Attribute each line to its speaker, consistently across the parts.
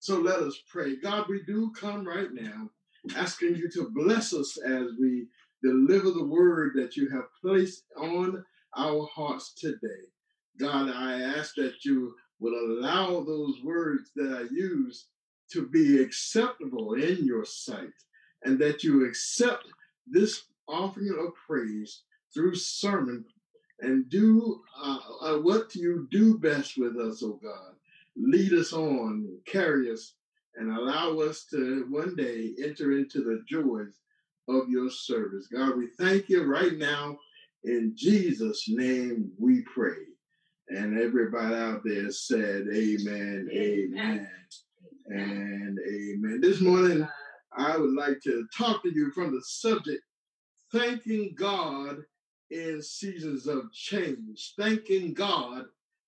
Speaker 1: So let us pray. God, we do come right now asking you to bless us as we deliver the word that you have placed on our hearts today. God, I ask that you will allow those words that I use to be acceptable in your sight and that you accept this offering of praise through sermon and do uh, uh, what you do best with us, oh God. Lead us on, carry us, and allow us to one day enter into the joys of your service. God, we thank you right now. In Jesus' name we pray. And everybody out there said, Amen, amen, and amen. This morning, I would like to talk to you from the subject thanking God in seasons of change. Thanking God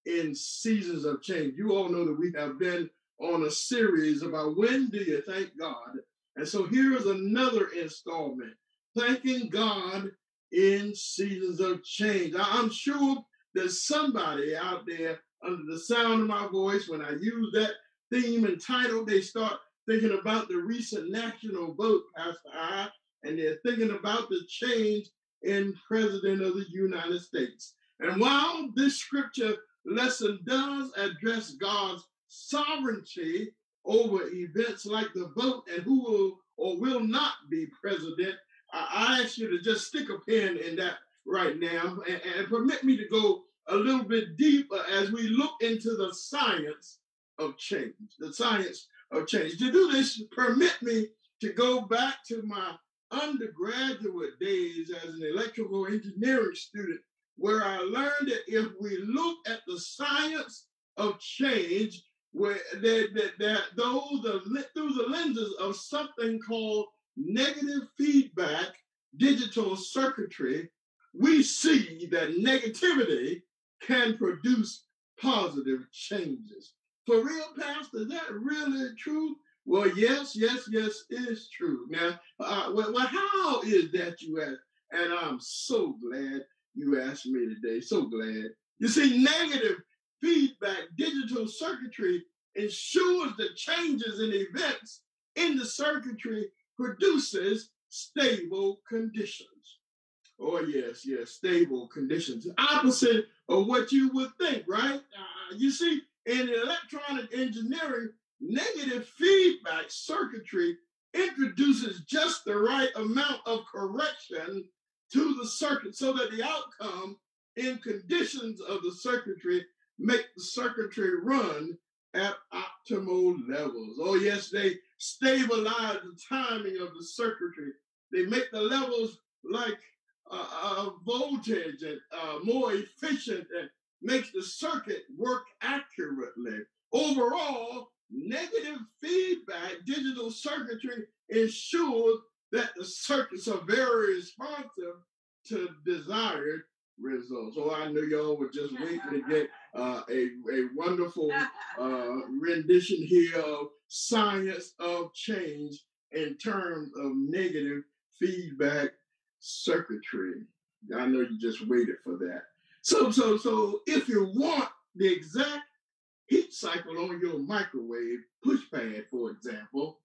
Speaker 1: in seasons of change. You all know that we have been on a series about when do you thank God? And so here's another installment thanking God in seasons of change. I'm sure there's somebody out there under the sound of my voice when I use that theme and title, they start thinking about the recent national vote, Pastor I, and they're thinking about the change in President of the United States. And while this scripture lesson does address God's sovereignty over events like the vote and who will or will not be president, I ask you to just stick a pin in that right now and, and permit me to go a little bit deeper as we look into the science of change. The science of change. To do this, permit me to go back to my undergraduate days as an electrical engineering student, where I learned that if we look at the science of change, where that, that, that those the, through the lenses of something called negative feedback digital circuitry, we see that negativity can produce positive changes. For real, Pastor, is that really true? Well, yes, yes, yes, it is true. Now, uh, well, well, how is that you ask? And I'm so glad you asked me today. So glad. You see, negative feedback digital circuitry ensures the changes in events in the circuitry produces stable conditions. Oh, yes, yes, stable conditions. Opposite of what you would think, right? Uh, you see, in electronic engineering, negative feedback circuitry introduces just the right amount of correction to the circuit so that the outcome in conditions of the circuitry make the circuitry run at optimal levels. Oh, yes, they stabilize the timing of the circuitry. They make the levels like uh, uh, voltage and uh, more efficient and makes the circuit work accurately. Overall, negative feedback digital circuitry ensures that the circuits are very responsive to desired results. So I knew y'all were just waiting to get uh, a, a wonderful uh, rendition here of science of change in terms of negative feedback circuitry. I know you just waited for that. So, so, so if you want the exact heat cycle on your microwave pushpad, for example,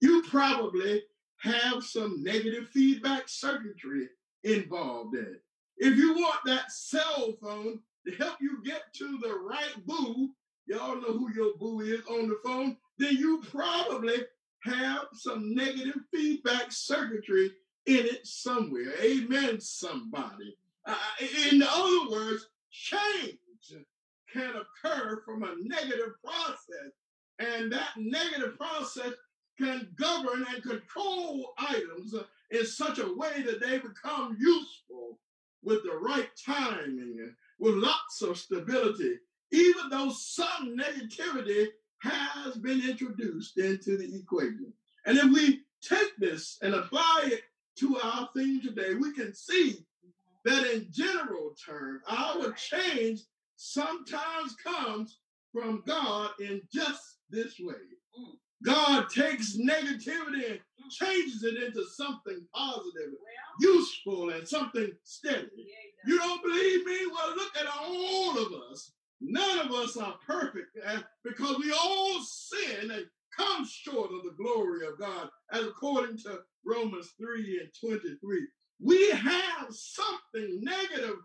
Speaker 1: you probably have some negative feedback circuitry involved in it. If you want that cell phone to help you get to the right boo, y'all know who your boo is on the phone, then you probably have some negative feedback circuitry in it somewhere. Amen, somebody. Uh, in other words, change can occur from a negative process, and that negative process can govern and control items in such a way that they become useful with the right timing, with lots of stability, even though some negativity has been introduced into the equation. And if we take this and apply it to our theme today, we can see that in general terms, our change sometimes comes from God in just this way. Mm. God takes negativity and changes it into something positive, useful, and something steady. You don't believe me? Well, look at all of us. None of us are perfect eh, because we all sin and come short of the glory of God, as according to Romans 3 and 23. We have something negative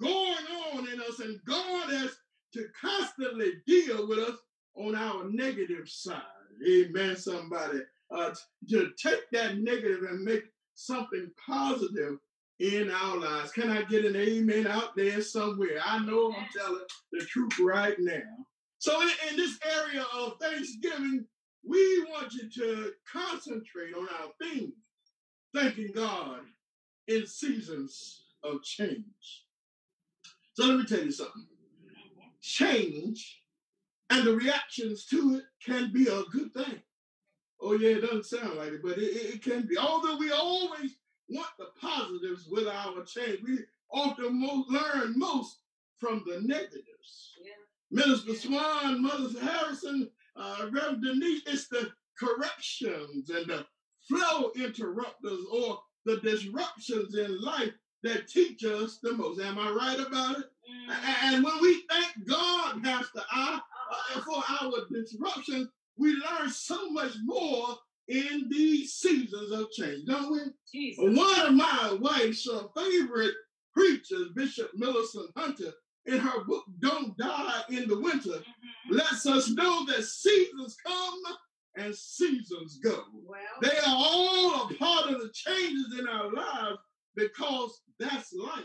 Speaker 1: going on in us, and God has to constantly deal with us on our negative side. Amen, somebody. Uh, to take that negative and make something positive in our lives. Can I get an amen out there somewhere? I know I'm telling the truth right now. So, in, in this area of Thanksgiving, we want you to concentrate on our theme, thanking God in seasons of change. So, let me tell you something change and the reactions to it can be a good thing. Oh, yeah, it doesn't sound like it, but it, it can be. Although we always want the positives with our change, we often most, learn most from the negatives. Yeah. Minister Swan, Mother Harrison, uh, Reverend Denise, it's the corrections and the flow interrupters or the disruptions in life that teach us the most. Am I right about it? Mm. And when we thank God, Pastor I, uh, for our disruption, we learn so much more in these seasons of change, don't we? Jesus. One of my wife's uh, favorite preachers, Bishop Millicent Hunter, in her book Don't Die in the Winter, mm-hmm. lets us know that seasons come and seasons go. Well, they are all a part of the changes in our lives because that's life.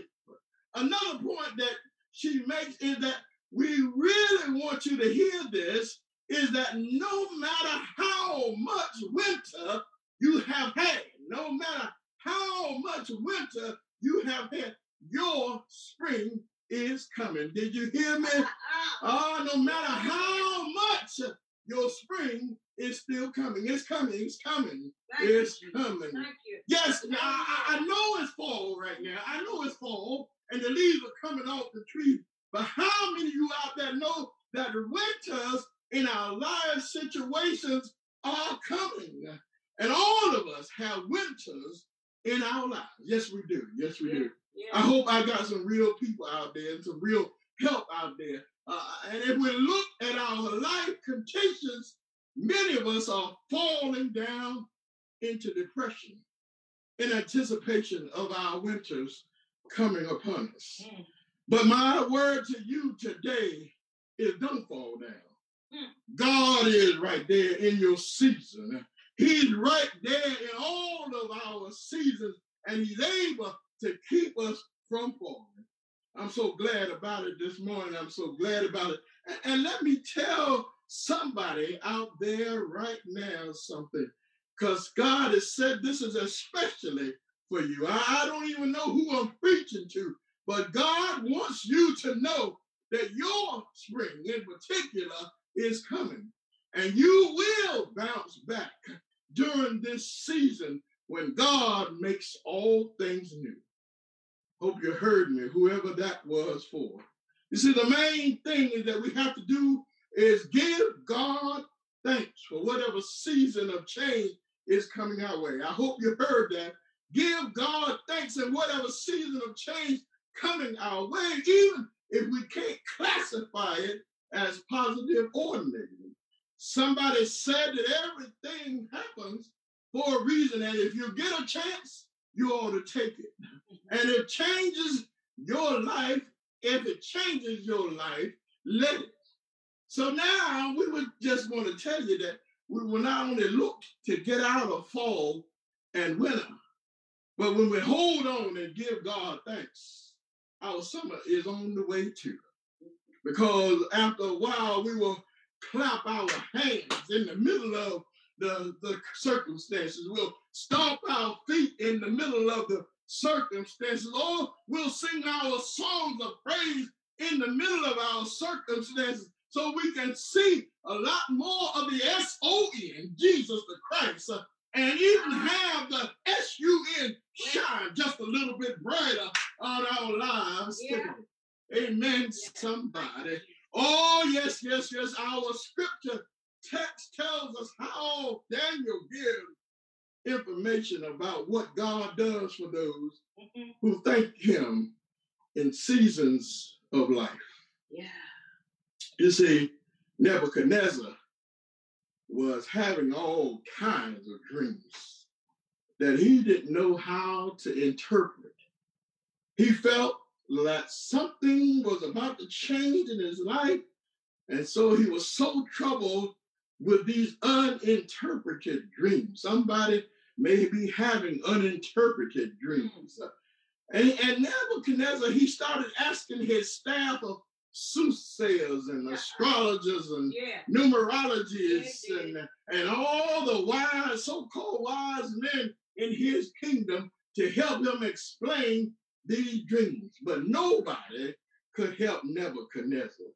Speaker 1: Another point that she makes is that we really want you to hear this is that no matter how much winter you have had, no matter how much winter you have had, your spring is coming. Did you hear me? Oh, no matter how much your spring is still coming. It's coming. It's coming. Thank it's you. coming. Yes, now I, I know it's fall right now. I know it's fall and the leaves are coming off the tree. But how many of you out there know that the winters in our life situations are coming? And all of us have winters in our lives. Yes, we do. Yes, we yeah. do. Yeah. I hope I got some real people out there and some real help out there. Uh, and if we look at our life conditions, many of us are falling down into depression in anticipation of our winters coming upon us. Mm. But my word to you today is don't fall down. Mm. God is right there in your season. He's right there in all of our seasons, and He's able to keep us from falling. I'm so glad about it this morning. I'm so glad about it. And, and let me tell somebody out there right now something, because God has said this is especially for you. I, I don't even know who I'm preaching to, but God wants you to know that your spring in particular is coming. And you will bounce back during this season when God makes all things new. Hope you heard me, whoever that was for. You see, the main thing that we have to do is give God thanks for whatever season of change is coming our way. I hope you heard that. Give God thanks in whatever season of change coming our way, even if we can't classify it as positive or negative. Somebody said that everything happens for a reason, and if you get a chance, you ought to take it. And it changes your life. If it changes your life, let it. So now we would just want to tell you that we will not only look to get out of fall and winter, but when we hold on and give God thanks, our summer is on the way too. Because after a while, we will clap our hands in the middle of the, the circumstances. We'll stomp our feet in the middle of the circumstances, or we'll sing our songs of praise in the middle of our circumstances so we can see a lot more of the S-O-N, Jesus the Christ, uh, and even have the S-U-N shine just a little bit brighter on our lives. Yeah. Amen, yeah. somebody. Oh, yes, yes, yes. Our scripture text tells us how Daniel gives information about what God does for those mm-hmm. who thank Him in seasons of life. Yeah. You see, Nebuchadnezzar was having all kinds of dreams that he didn't know how to interpret. He felt that something was about to change in his life, and so he was so troubled with these uninterpreted dreams. Somebody may be having uninterpreted hmm. dreams. And, and Nebuchadnezzar, he started asking his staff of soothsayers and astrologers and
Speaker 2: Yeah.
Speaker 1: numerologists
Speaker 2: Yeah,
Speaker 1: and, and all the wise, so-called wise men in his kingdom to help him explain these dreams. But nobody could help Nebuchadnezzar.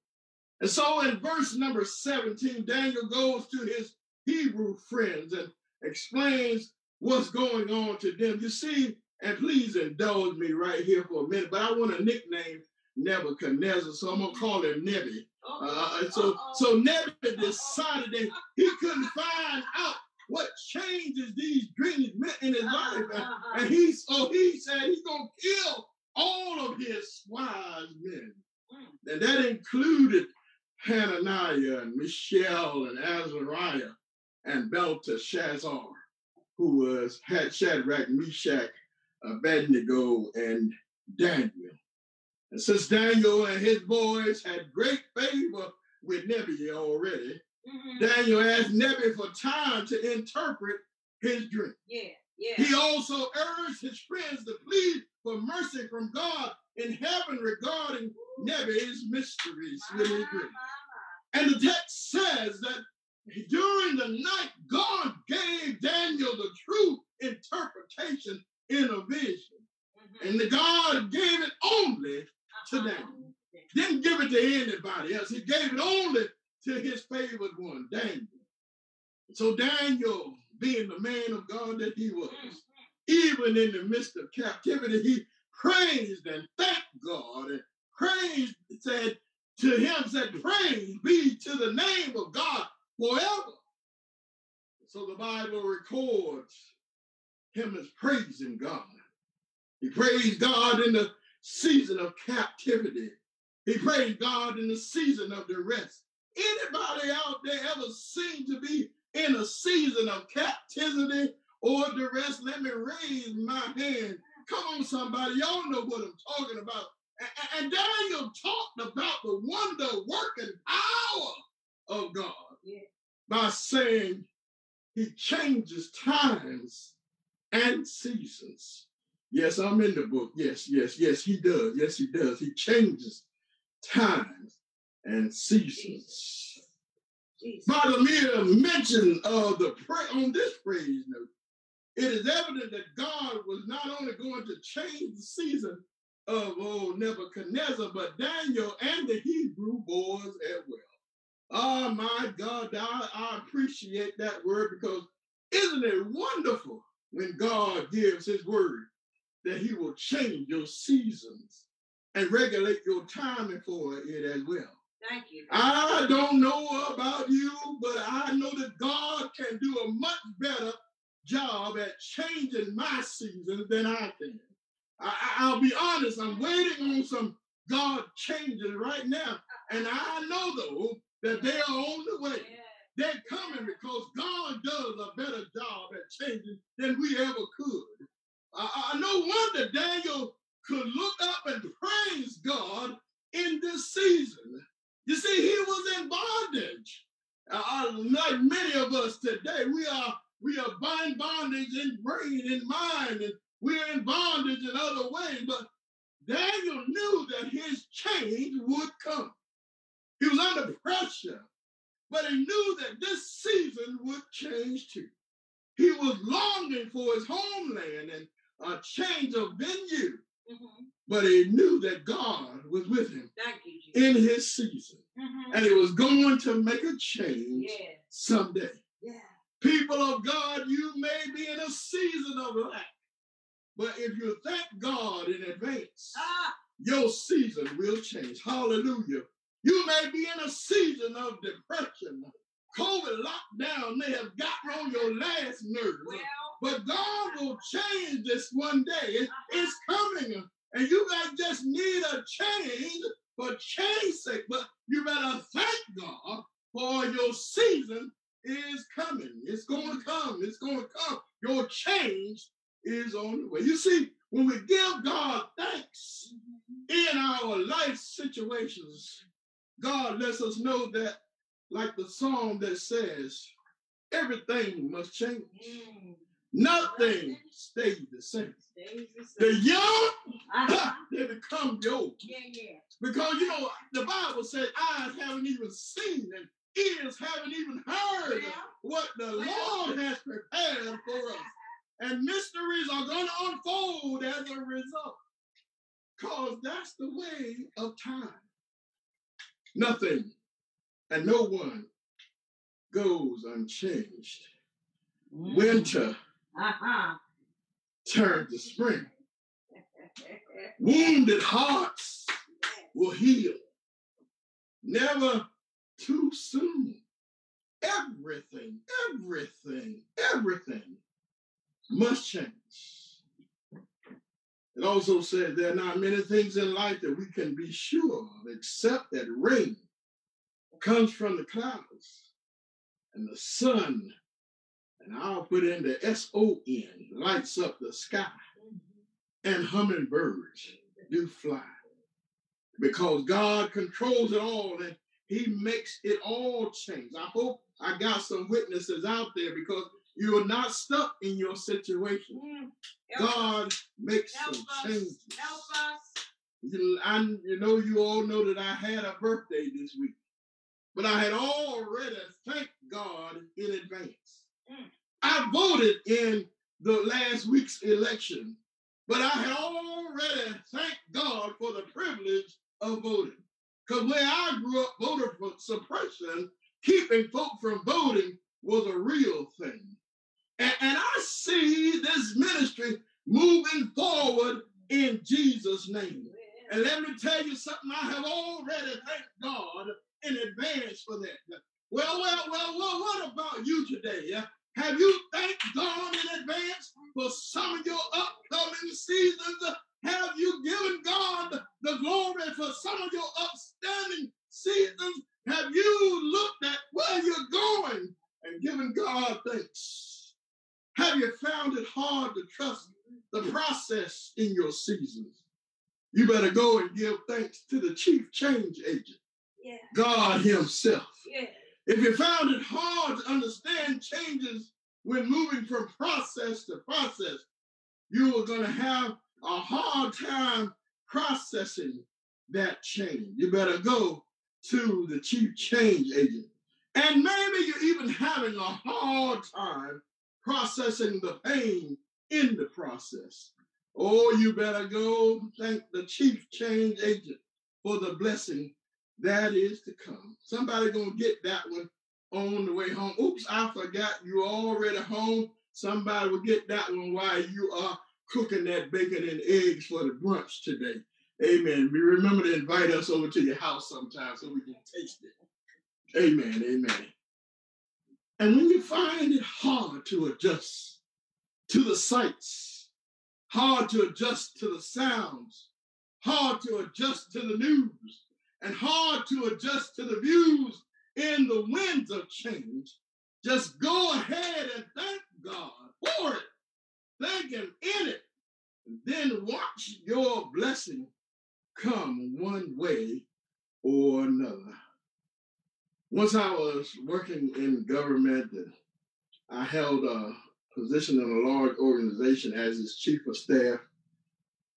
Speaker 1: And so in verse number 17, Daniel goes to his Hebrew friends and explains what's going on to them. You see, and please indulge me right here for a minute, but I want to nickname Nebuchadnezzar, so I'm gonna call him Nebi. Uh, so,
Speaker 2: Uh-oh.
Speaker 1: so Nebi decided that he couldn't find out what changes these dreams meant in his life, and,
Speaker 2: Uh-huh.
Speaker 1: he so he said he's gonna kill all of his wise men,
Speaker 2: Mm.
Speaker 1: and that included Hananiah and Mishael and Azariah and Belteshazzar, who was had Shadrach, Meshach, Abednego, and Daniel. And since Daniel and his boys had great favor with Nebi already,
Speaker 2: Mhm.
Speaker 1: Daniel asked Nebi for time to interpret his dream.
Speaker 2: Yeah, yeah.
Speaker 1: He also urged his friends to plead for mercy from God in heaven regarding mysteries with his dream. And the text says that during the night, God gave Daniel the true interpretation in a vision.
Speaker 2: Mhm.
Speaker 1: And the God gave it only to. Daniel. Didn't give it to anybody else. He gave it only to his favored one, Daniel. So Daniel, being the man of God that he was,
Speaker 2: Mhm.
Speaker 1: even in the midst of captivity, he praised and thanked God and praised, said to him, said, Praise be to the name of God forever. So the Bible records him as praising God. He praised God in the season of captivity. He praised God in the season of duress. Anybody out there ever seem to be in a season of captivity or duress? Let me raise my hand. Come on, somebody. Y'all know what I'm talking about. And Daniel talked about the wonder working power of God
Speaker 2: Yeah.
Speaker 1: by saying he changes times and seasons. Yes, I'm in the book. Yes, yes, yes, he does. Yes, he does. He changes times and seasons.
Speaker 2: Jesus.
Speaker 1: By uh, the mere mention of the pray on this praise note, it is evident that God was not only going to change the season of old Nebuchadnezzar, but Daniel and the Hebrew boys as well. Oh my God, I, I appreciate that word because isn't it wonderful when God gives his word that he will change your seasons and regulate your timing for it as well.
Speaker 2: Thank you.
Speaker 1: I don't know about you, but I know that God can do a much better job at changing my seasons than I can. I, will be honest, I'm waiting on some God changes right now. And I know, though, that they are on the way.
Speaker 2: Yeah.
Speaker 1: They're coming because God does a better job at changing than we ever could. I, no wonder Daniel could look up and praise God in this season. You see, he was in bondage. Uh, uh, like many of us today, we are we are bind bondage in brain and mind, and we're in bondage in other ways. But Daniel knew that his change would come. He was under pressure, but he knew that this season would change too. He was longing for his homeland and a change of venue,
Speaker 2: Mhm.
Speaker 1: but he knew that God was with him
Speaker 2: Thank you, Jesus.
Speaker 1: in his season,
Speaker 2: Mhm.
Speaker 1: and he was going to make a change
Speaker 2: Yeah.
Speaker 1: someday.
Speaker 2: Yeah.
Speaker 1: People of God, you may be in a season of lack, but if you thank God in advance,
Speaker 2: Ah.
Speaker 1: your season will change. Hallelujah. You may be in a season of depression. COVID lockdown may have gotten on your last nerve,
Speaker 2: Well.
Speaker 1: But God will change this one day. It's coming, and you guys just need a change for change sake, but you better thank God for your season is coming. It's going to come. It's going to come. Your change is on the way. You see, when we give God thanks in our life situations, God lets us know that, like the song that says, everything must change.
Speaker 2: Mm.
Speaker 1: Nothing stays the same. The young, they become the old.
Speaker 2: Yeah, yeah.
Speaker 1: Because you know, the Bible says eyes haven't even seen and ears haven't even heard what the. Lord has prepared for us. And mysteries are going to unfold as a result. Because that's the way of time. Nothing and no one goes unchanged. Winter
Speaker 2: Uh-huh.
Speaker 1: turns to spring. Wounded hearts will heal. Never too soon. Everything, everything, everything must change. It also says there are not many things in life that we can be sure of except that rain comes from the clouds and the sun, and I'll put in the S O N, lights up the sky, and hummingbirds do fly. Because God controls it all and He makes it all change. I hope I got some witnesses out there because you are not stuck in your situation.
Speaker 2: Mm. Help us.
Speaker 1: God makes
Speaker 2: Help
Speaker 1: some
Speaker 2: us.
Speaker 1: changes.
Speaker 2: Help us.
Speaker 1: You, I, you know, you all know that I had a birthday this week, but I had already thanked God in advance.
Speaker 2: Mm.
Speaker 1: I voted in the last week's election, but I had already thanked God for the privilege of voting. Because where I grew up, voter suppression, keeping folk from voting was a real thing. And, and I see this ministry moving forward in Jesus' name. And let me tell you something, I have already thanked God in advance for that. Well, well, well, well, what about you today? Have you thanked God in advance for some of your upcoming seasons? Have you given God the glory for some of your upstanding seasons? Have you looked at where you're going and given God thanks? Have you found it hard to trust the process in your seasons? You better go and give thanks to the chief change agent,
Speaker 2: Yeah.
Speaker 1: God Himself.
Speaker 2: Yeah.
Speaker 1: If you found it hard to understand changes when moving from process to process, you are going to have a hard time processing that change. You better go to the chief change agent. And maybe you're even having a hard time processing the pain in the process. Oh, you better go thank the chief change agent for the blessing that is to come. Somebody gonna get that one on the way home. Oops, I forgot you already home. Somebody will get that one while you are cooking that bacon and eggs for the brunch today. Amen. We remember to invite us over to your house sometime so we can taste it. Amen. Amen. And when you find it hard to adjust to the sights, hard to adjust to the sounds, hard to adjust to the news, and hard to adjust to the views in the winds of change, just go ahead and thank God for it. Thank Him in it. And then watch your blessing come one way or another. Once I was working in government I held a position in a large organization as its chief of staff.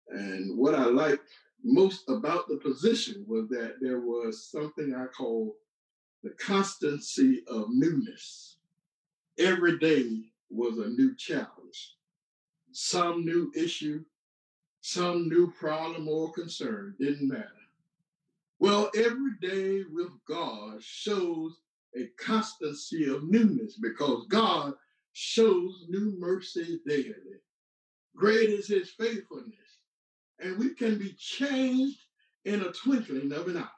Speaker 1: And what I liked most about the position was that there was something I call the constancy of newness. Every day was a new challenge, some new issue, some new problem or concern, didn't matter. Well, every day with God shows a constancy of newness because God shows new mercy daily. Great is his faithfulness, and we can be changed in a twinkling of an eye.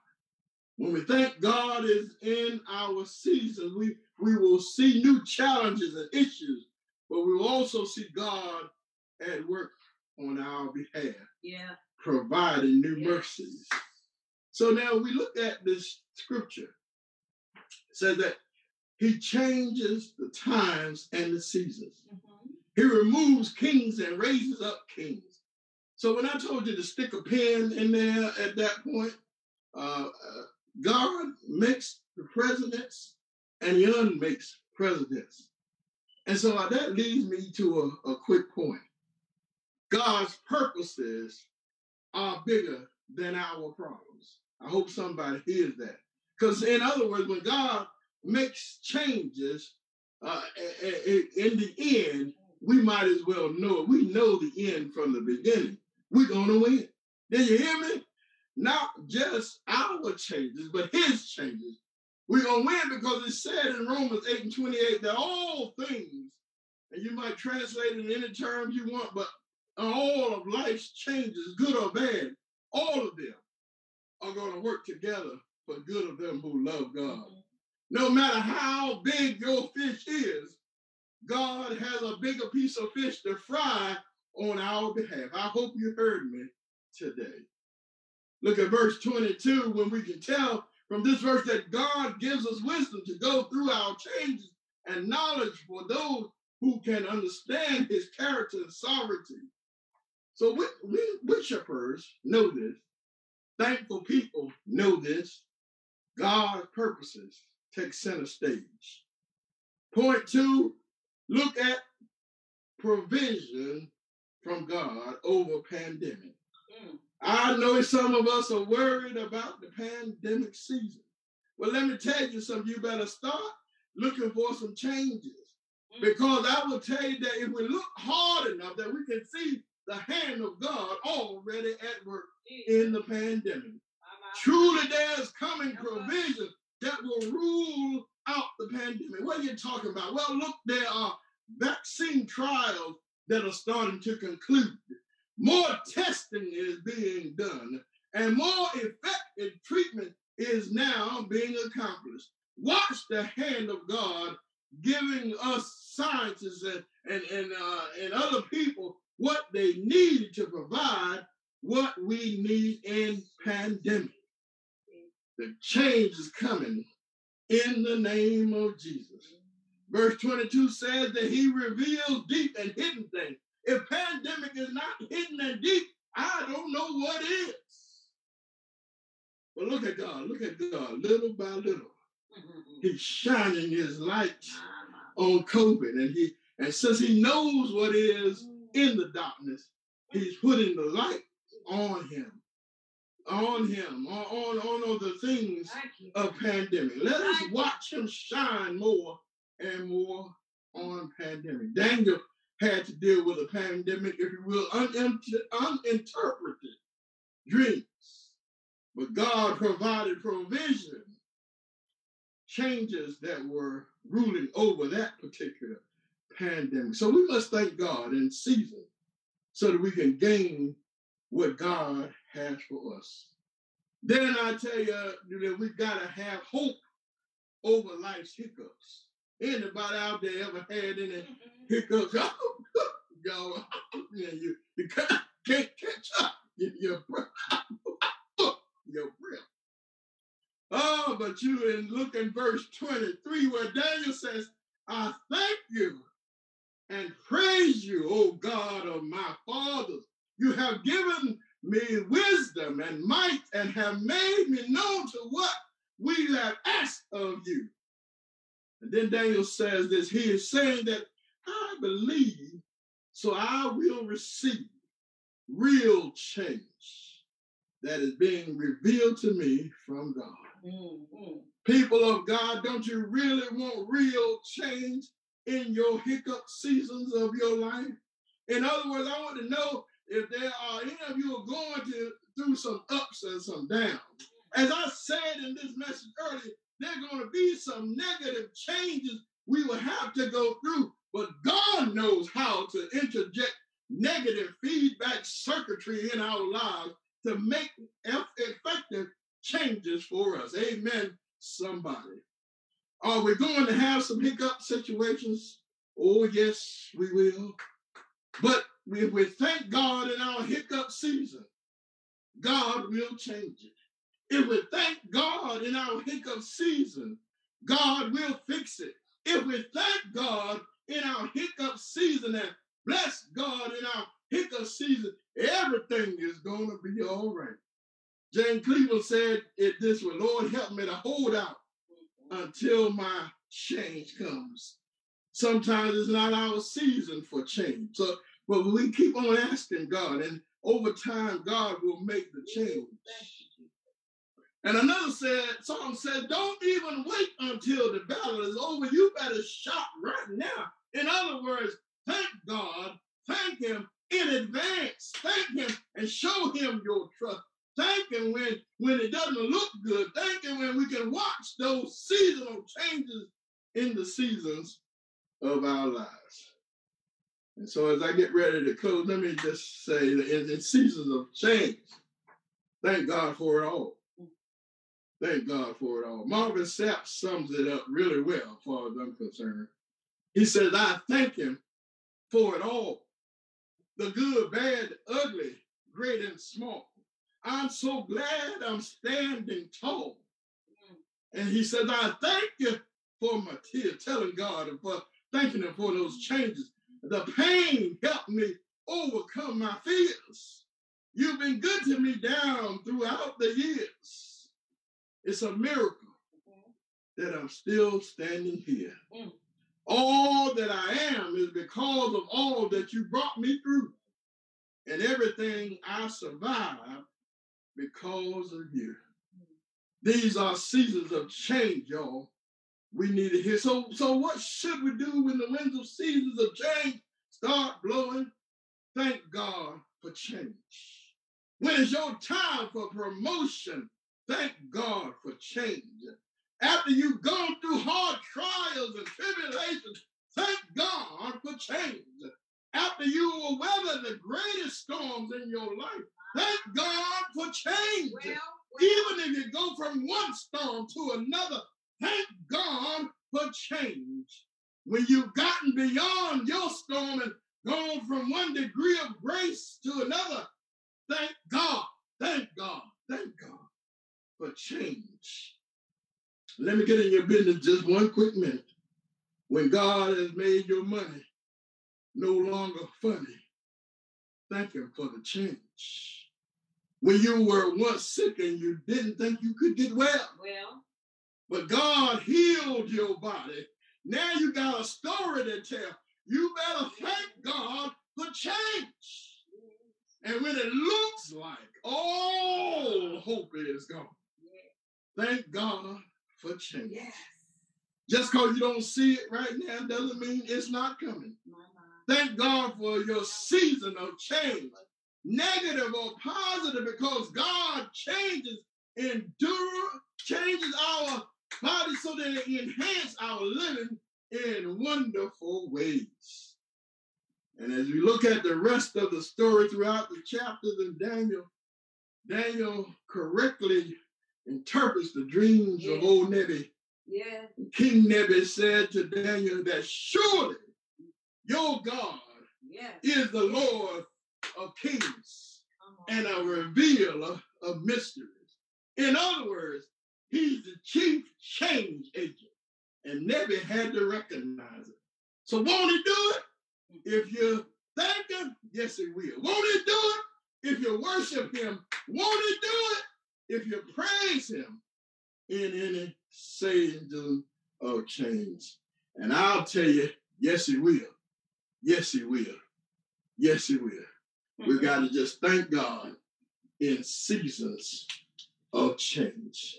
Speaker 1: When we thank God is in our season, we, we will see new challenges and issues, but we will also see God at work on our behalf,
Speaker 2: Yeah.
Speaker 1: providing new
Speaker 2: Yeah.
Speaker 1: mercies. So now we look at this scripture. It says that He changes the times and the seasons.
Speaker 2: Mhm.
Speaker 1: He removes kings and raises up kings. So when I told you to stick a pen in there at that point, uh, uh, God makes the presidents and he unmakes presidents. And so uh, that leads me to a, a quick point. God's purposes are bigger than our problems. I hope somebody hears that. Because, in other words, when God makes changes, uh, in the end, we might as well know it. We know the end from the beginning. We're going to win. Did you hear me? Not just our changes, but his changes. We're going to win because it said in Romans 8 and 28 that all things, and you might translate it in any terms you want, but all of life's changes, good or bad, all of them are going to work together for good of them who love God. No matter how big your fish is, God has a bigger piece of fish to fry on our behalf. I hope you heard me today. Look at verse 22 when we can tell from this verse that God gives us wisdom to go through our changes and knowledge for those who can understand his character and sovereignty. So we, we worshipers know this. Thankful people know this. God's purposes take center stage. Point two, look at provision from God over pandemic.
Speaker 2: Mm.
Speaker 1: I know some of us are worried about the pandemic season. Well, let me tell you something. You better start looking for some changes.
Speaker 2: Mm.
Speaker 1: Because I will tell you that if we look hard enough, that we can see the hand of God already at work in the pandemic. Truly, there's coming provision that will rule out the pandemic. What are you talking about? Well, look, there are vaccine trials that are starting to conclude. More testing is being done, and more effective treatment is now being accomplished. Watch the hand of God giving us scientists and and and, uh, and other people what they need to provide what we need in pandemic. The change is coming in the name of Jesus. Verse 22 says that he reveals deep and hidden things. If pandemic is not hidden and deep, I don't know what is. But look at God, look at God, little by little. He's shining his light on COVID. And he and since he knows what is in the darkness, he's putting the light on him. On him, on, on, on all the things of pandemic. Let us watch him shine more and more on pandemic. Daniel had to deal with a pandemic, if you will, uninter- uninterpreted dreams. But God provided provision, changes that were ruling over that particular pandemic. So we must thank God in season so that we can gain what God has for us. Then I tell you that we've gotta have hope over life's hiccups. Anybody out there ever had any hiccups? Y'all, yeah, you, you can't, can't catch up. Your, your breath. Your breath. Oh, but you in look in verse 23 where Daniel says, I thank you and praise you, O God of my fathers. You have given me wisdom and might and have made me known to what we have asked of you. And then Daniel says this, he is saying that I believe, so I will receive real change that is being revealed to me from God.
Speaker 2: Mhm.
Speaker 1: People of God, don't you really want real change in your hiccup seasons of your life? In other words, I want to know if there are any of you are going to through some ups and some downs. As I said in this message earlier, there are going to be some negative changes we will have to go through, but God knows how to interject negative feedback circuitry in our lives to make effective changes for us. Amen, somebody. Are we going to have some hiccup situations? Oh, yes, we will. But if we thank God in our hiccup season, God will change it. If we thank God in our hiccup season, God will fix it. If we thank God in our hiccup season and bless God in our hiccup season, everything is going to be all right. James Cleveland said it this way Lord, help me to hold out until my change comes. Sometimes it's not our season for change. So, but we keep on asking God, and over time, God will make the change. And another said, song said, don't even wait until the battle is over. You better shout right now. In other words, thank God, thank Him in advance. Thank Him and show Him your trust. Thank Him when, when it doesn't look good. Thank Him when we can watch those seasonal changes in the seasons of our lives. And so as I get ready to close, let me just say that in, in seasons of change, thank God for it all. Thank God for it all. Marvin Sapp sums it up really well, as far as I'm concerned. He says, I thank him for it all. The good, bad, ugly, great and small. I'm so glad I'm standing tall. And he says, I thank you for my tears, telling God and for thanking him for those changes. The pain helped me overcome my fears. You've been good to me down throughout the years. It's a miracle that I'm still standing here.
Speaker 2: Mm.
Speaker 1: All that I am is because of all that you brought me through. And everything I survived because of you. These are seasons of change, y'all. We need to hear. So, so what should we do when the winds of seasons of change start blowing? Thank God for change. When it's your time for promotion, thank God for change. After you've gone through hard trials and tribulations, thank God for change. After you will weather the greatest storms in your life, thank God for change.
Speaker 2: Well, well,
Speaker 1: Even if you go from one storm to another, thank God for change. When you've gotten beyond your storm and gone from one degree of grace to another, thank God, thank God, thank God for change. Let me get in your business just one quick minute. When God has made your money no longer funny, thank Him for the change. When you were once sick and you didn't think you could get well,
Speaker 2: well,
Speaker 1: but God healed your body. Now you got a story to tell. You better thank God for change. And when it looks like all hope is gone, thank God for change.
Speaker 2: yes.
Speaker 1: Just because you don't see it right now doesn't mean it's not coming. Thank God for your season of change, negative or positive, because God changes, endure, changes our body so that it enhance our living in wonderful ways. And as we look at the rest of the story throughout the chapters in Daniel, Daniel correctly interprets the dreams of old Nebi.
Speaker 2: Yes.
Speaker 1: King Nebi said to Daniel that surely your God
Speaker 2: Yes.
Speaker 1: is the Lord of kings and a revealer of mysteries. In other words, he's the chief change agent. And Nebi had to recognize it. So won't he do it? If you thank him, yes he will. Won't he do it? If you worship him, won't he do it? If you praise him in any season of change. And I'll tell you, yes he will. Yes he will. Yes he will. We've mm-hmm. got to just thank God in seasons of change.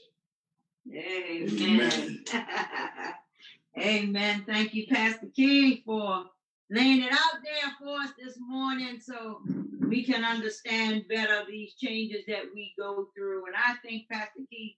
Speaker 2: Amen. Amen. Thank you, Pastor King, for laying it out there for us this morning so we can understand better these changes that we go through. And I think, Pastor King,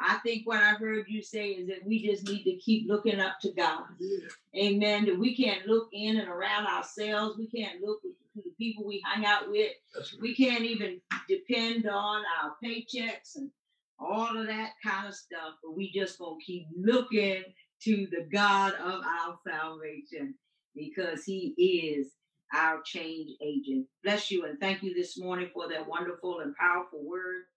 Speaker 2: I think what I heard you say is that we just need to keep looking up to God.
Speaker 1: Yeah.
Speaker 2: Amen. That we can't look in and around ourselves. We can't look to the people we hang out with.
Speaker 1: Right.
Speaker 2: We can't even depend on our paychecks and all of that kind of stuff, but we just gonna keep looking to the God of our salvation because He is our change agent. Bless you and thank you this morning for that wonderful and powerful word.